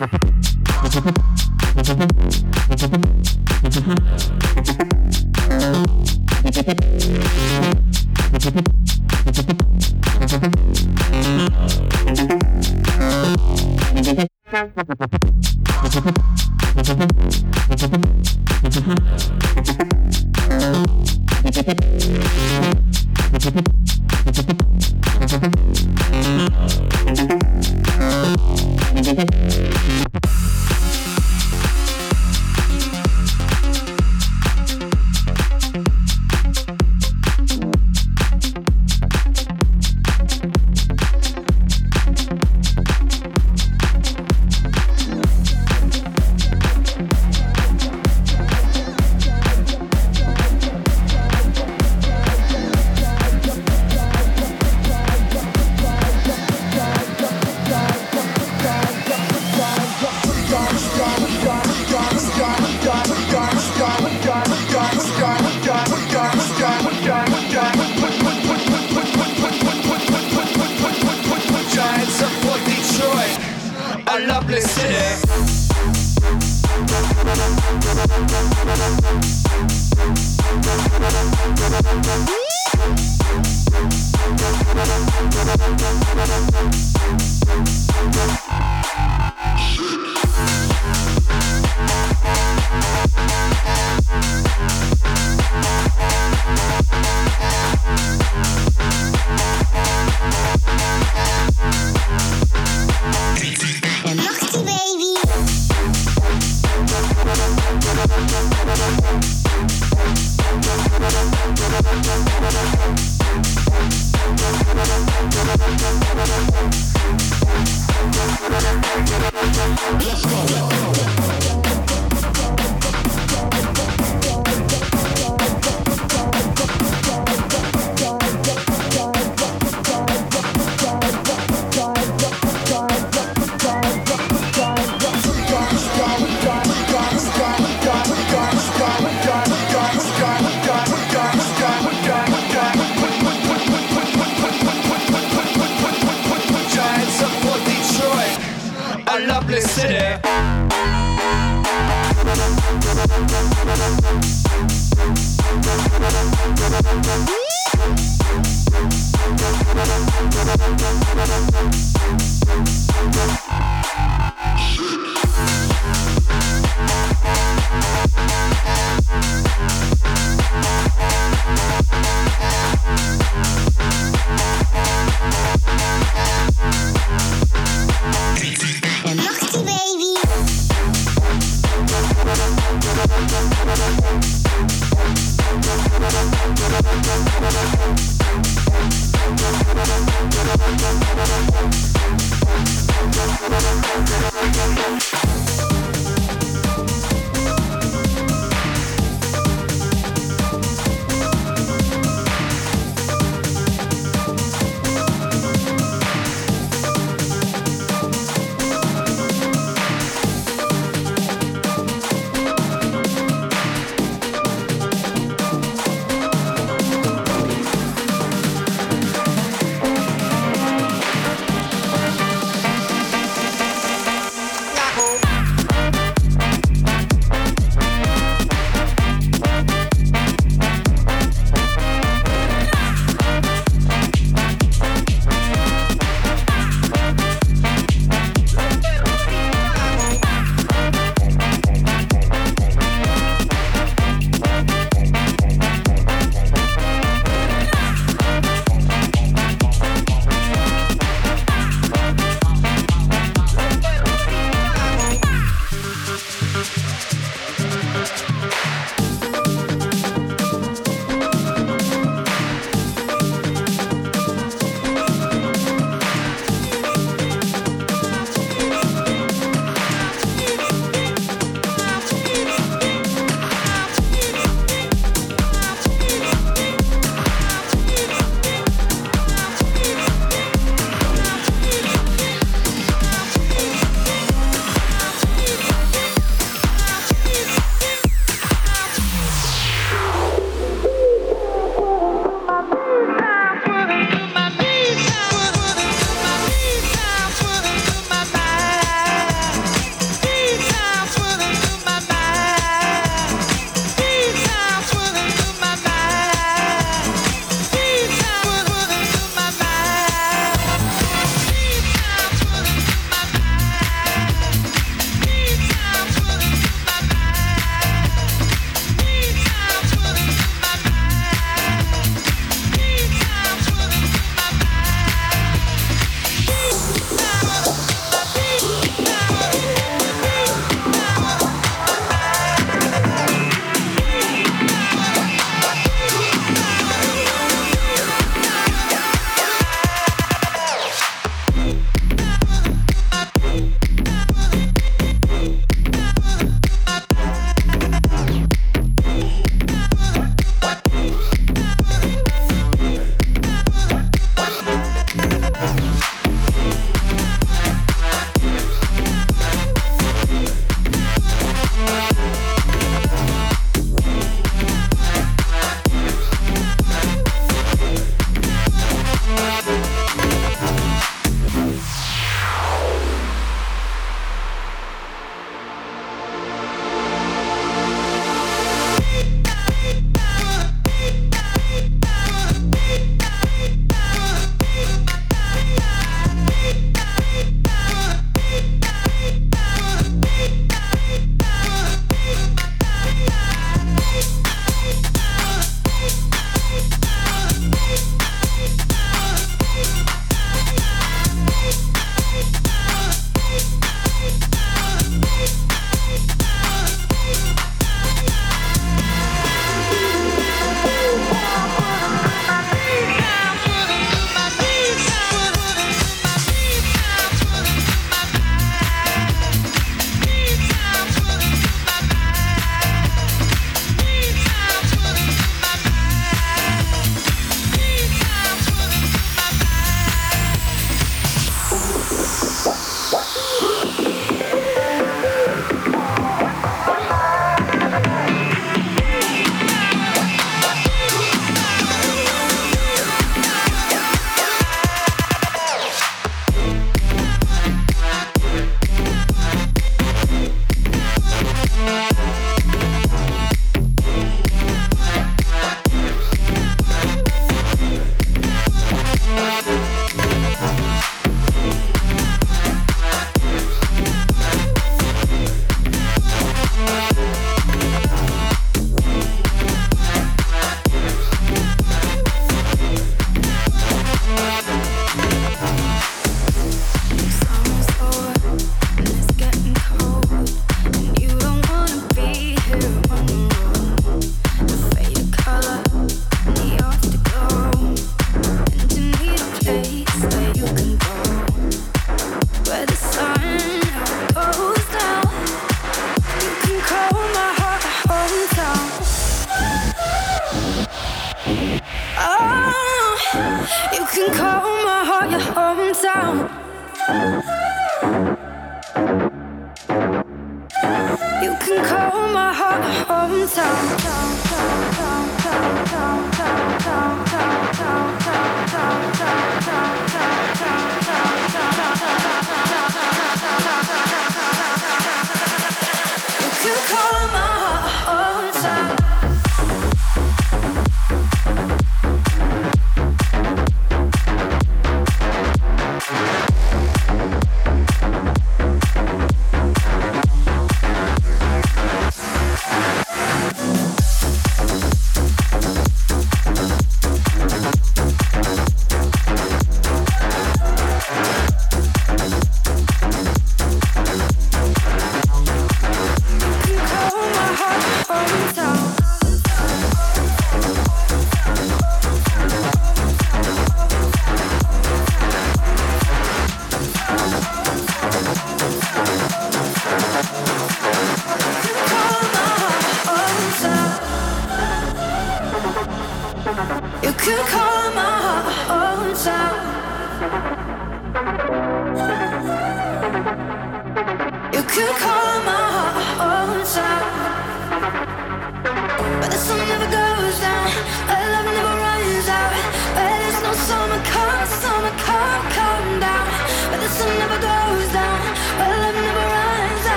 Thank you. Let's go. Let's go.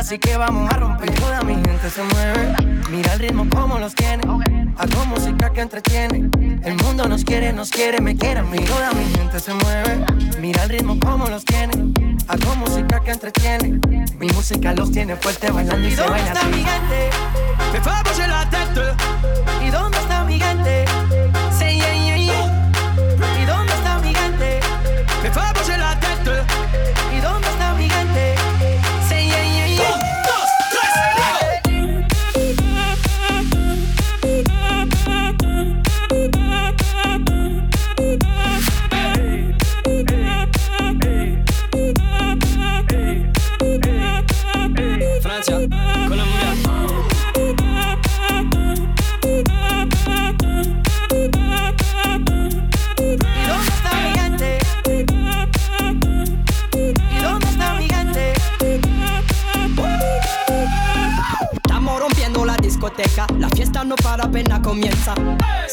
Así que vamos a romper. Toda mi gente se mueve, mira el ritmo como los tiene. Hago música que entretiene. El mundo nos quiere, nos quiere, me quiere a mí. Toda mi gente se mueve, mira el ritmo como los tiene. Hago música que entretiene. Mi música los tiene fuerte bailando y, se baila. ¿Dónde está mi gente? Me fais la tête. ¿Y dónde está mi gente?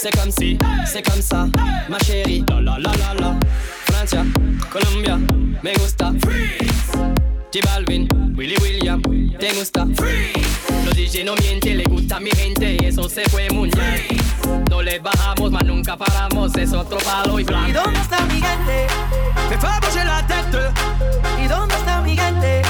C'est comme si, c'est comme ça, ma chérie. La la la la la. Francia, Colombia, me gusta. Freeze. J Balvin, Willy William, te gusta. Freeze. Los DJ no mienten, le gusta a mi gente y eso se fue muy bien. No le bajamos, mas nunca paramos, es otro palo y blanco. ¿Y dónde está mi gente? Me bouger la tête. ¿Y dónde está mi gente?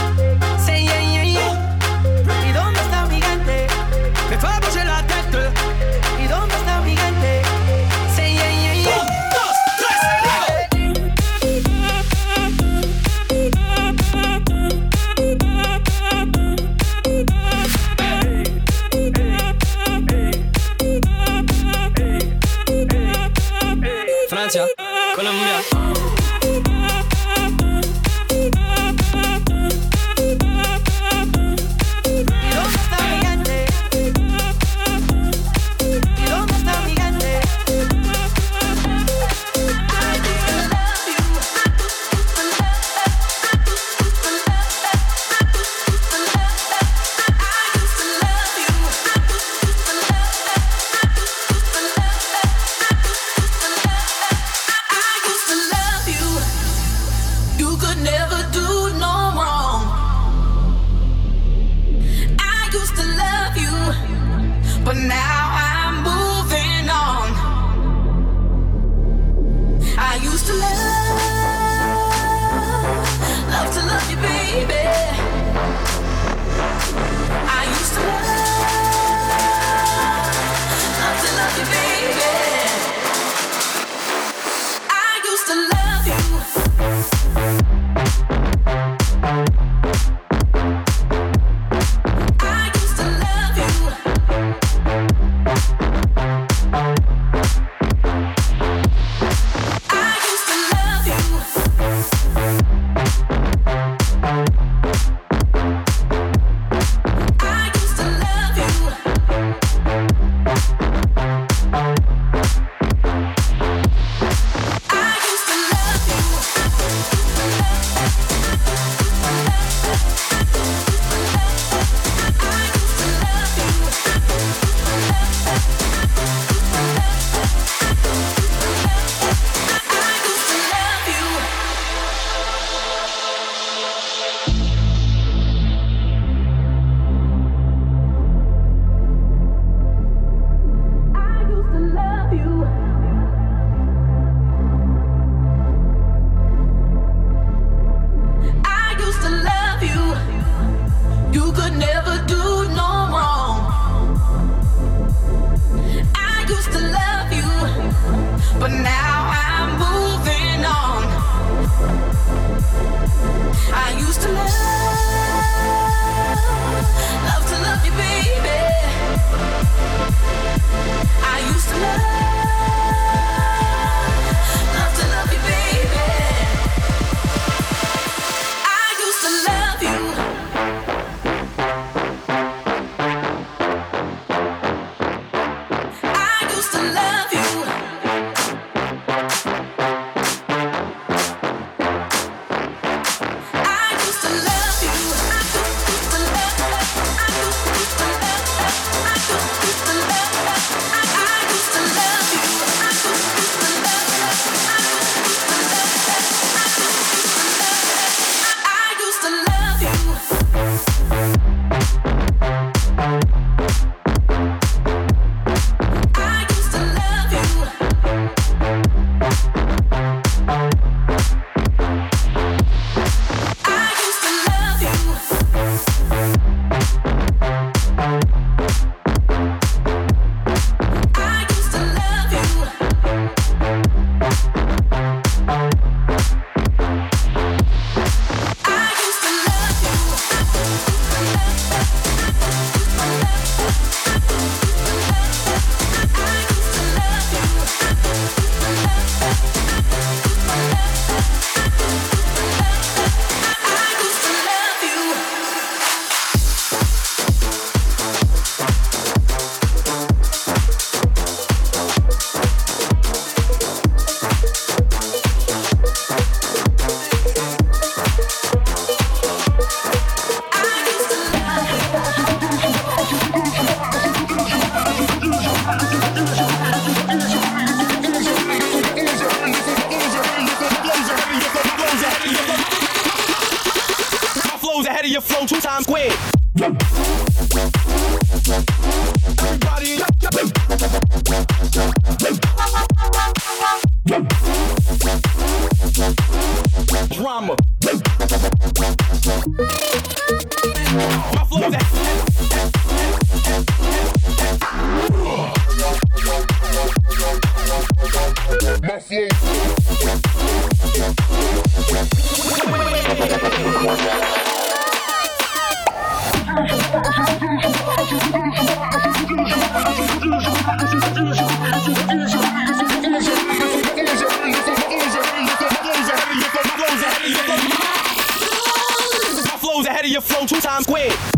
Two to Times Square.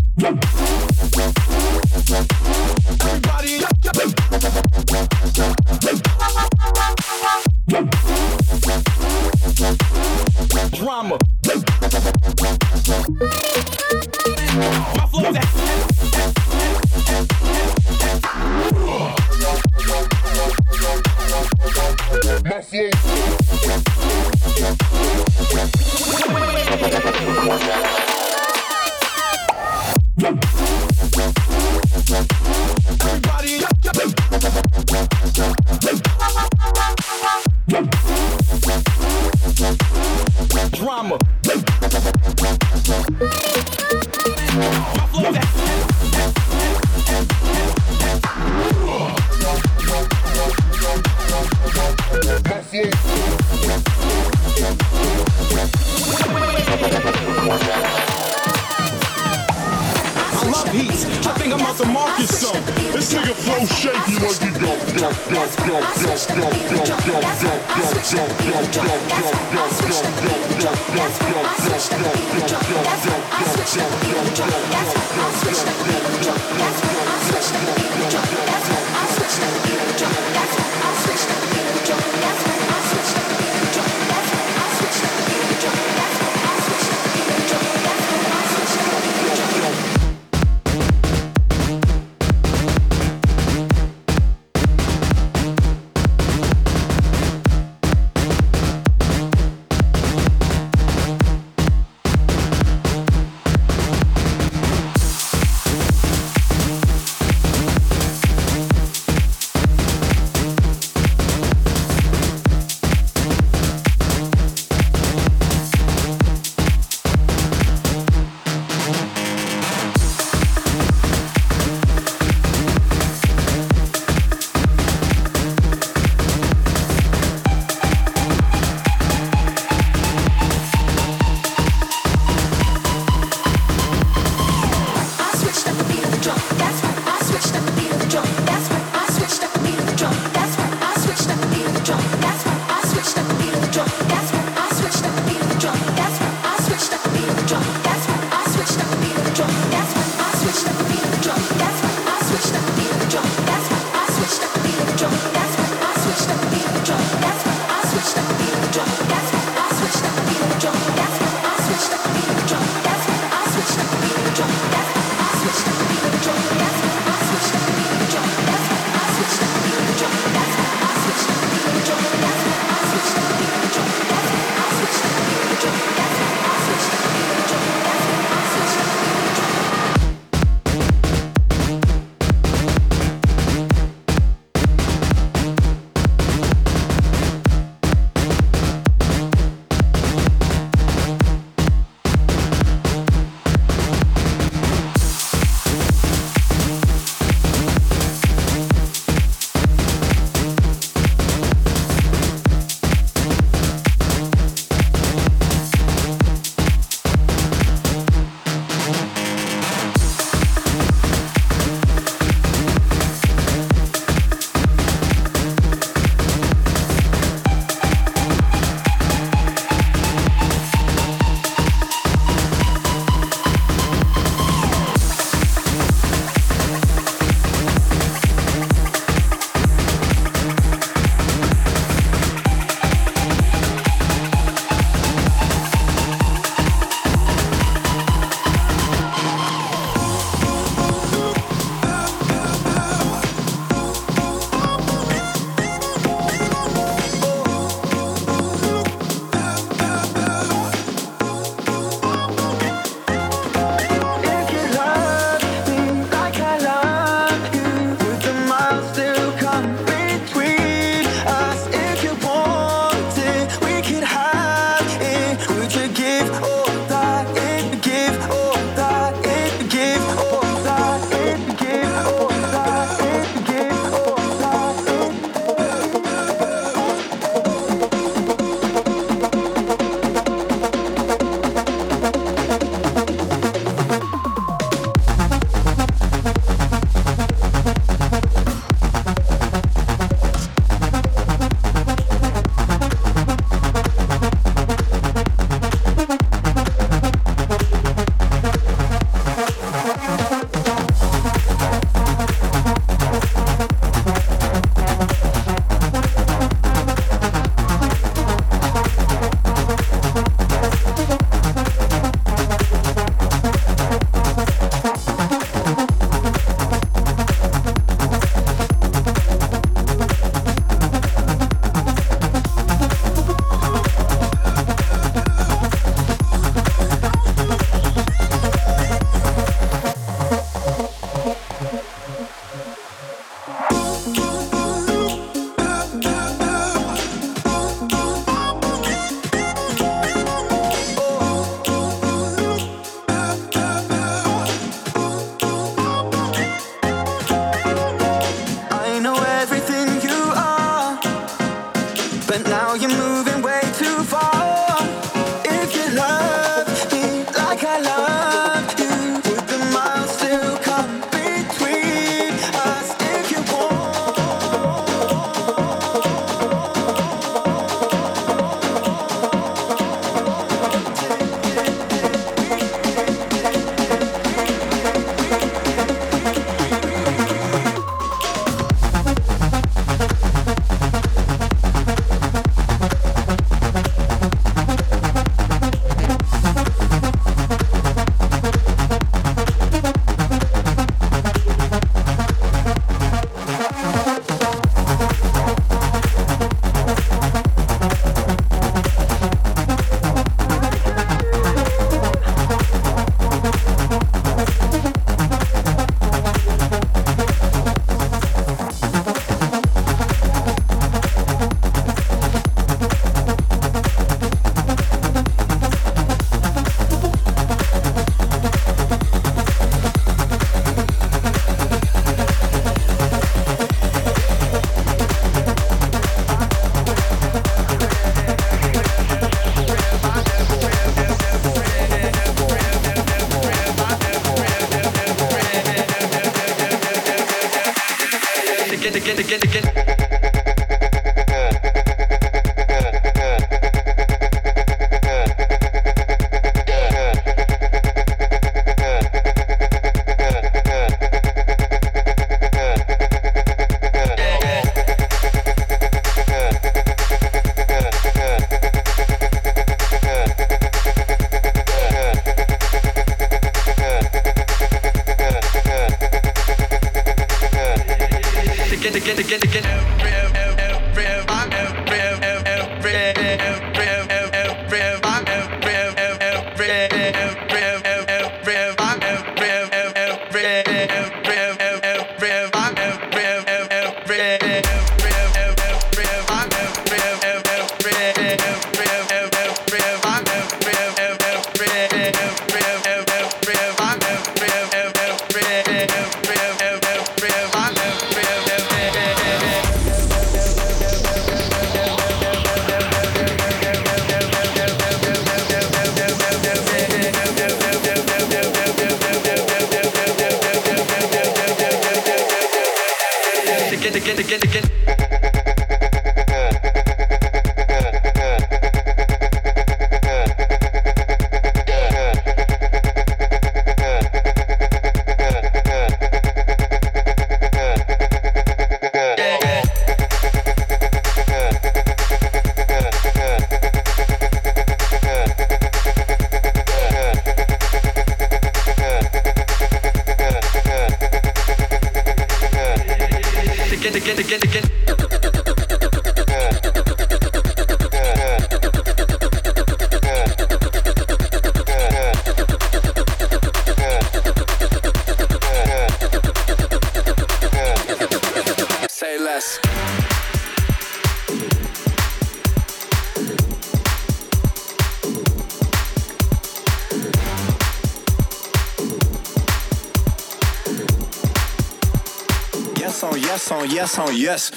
yes on yes on yes.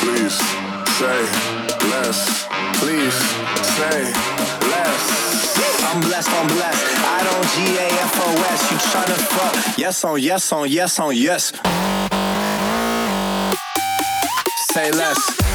Please say less. Please say I'm blessed, I'm blessed. I don't G A F O S. You tryna fuck? Yes on yes on yes on yes. Say less.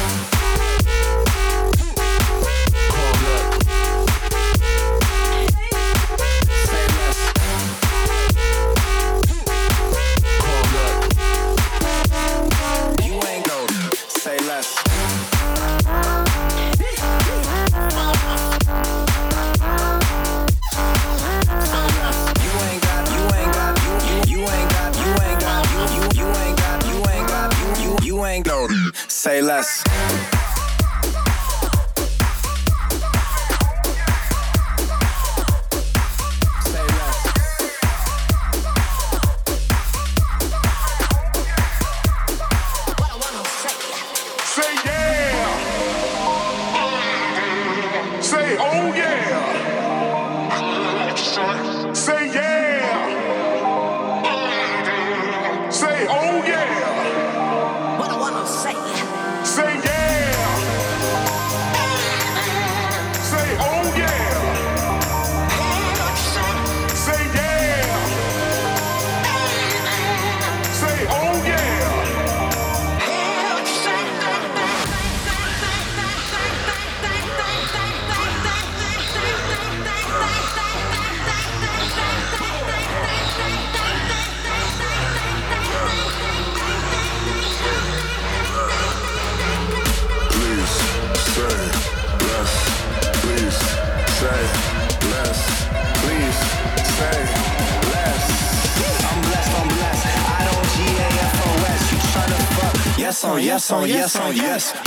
Yes on yes on yes. Oh, oh,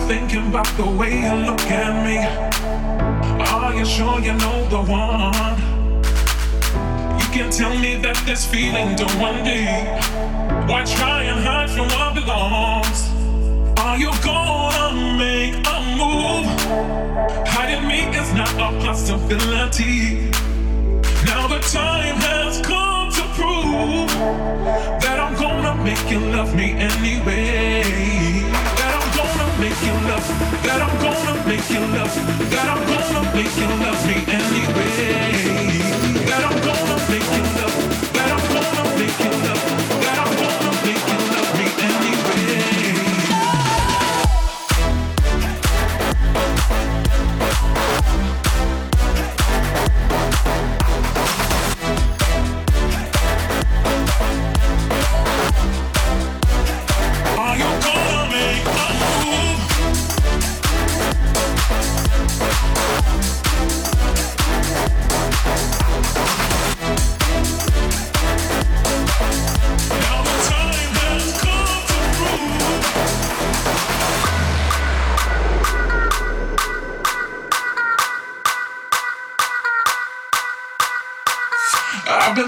thinking about the way you look at me. Are you sure you know the one? You can tell me that this feeling don't run deep. Why try and hide from what belongs? Are you gonna make a move? Hiding me is not a possibility. Now the time has come you I'm gonna make you love God, I'm gonna make you love me anyway. God, I'm gonna make you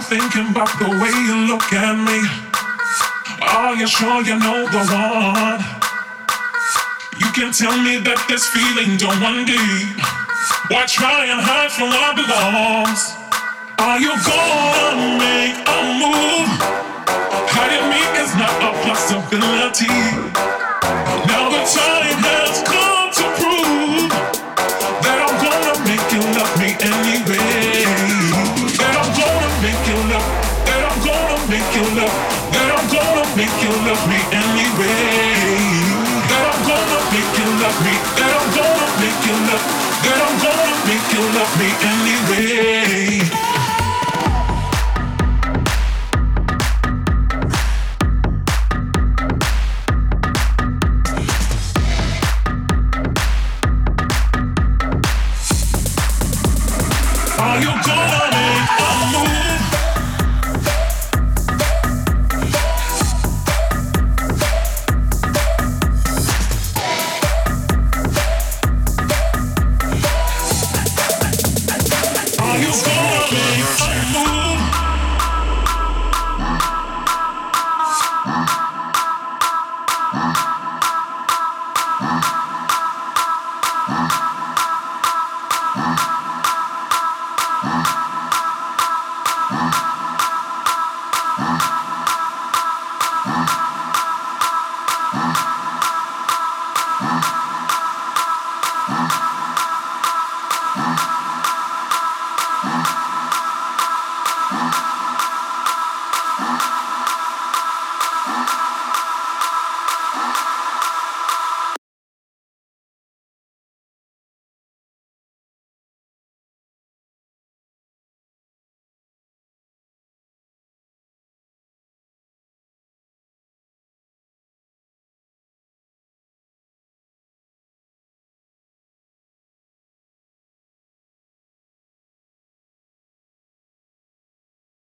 thinking about the way you look at me. Are you sure you know the one? You can tell me that this feeling don't run deep. Why try and hide from what belongs? Are you gonna make a move? Hiding me is not a possibility. Now the time.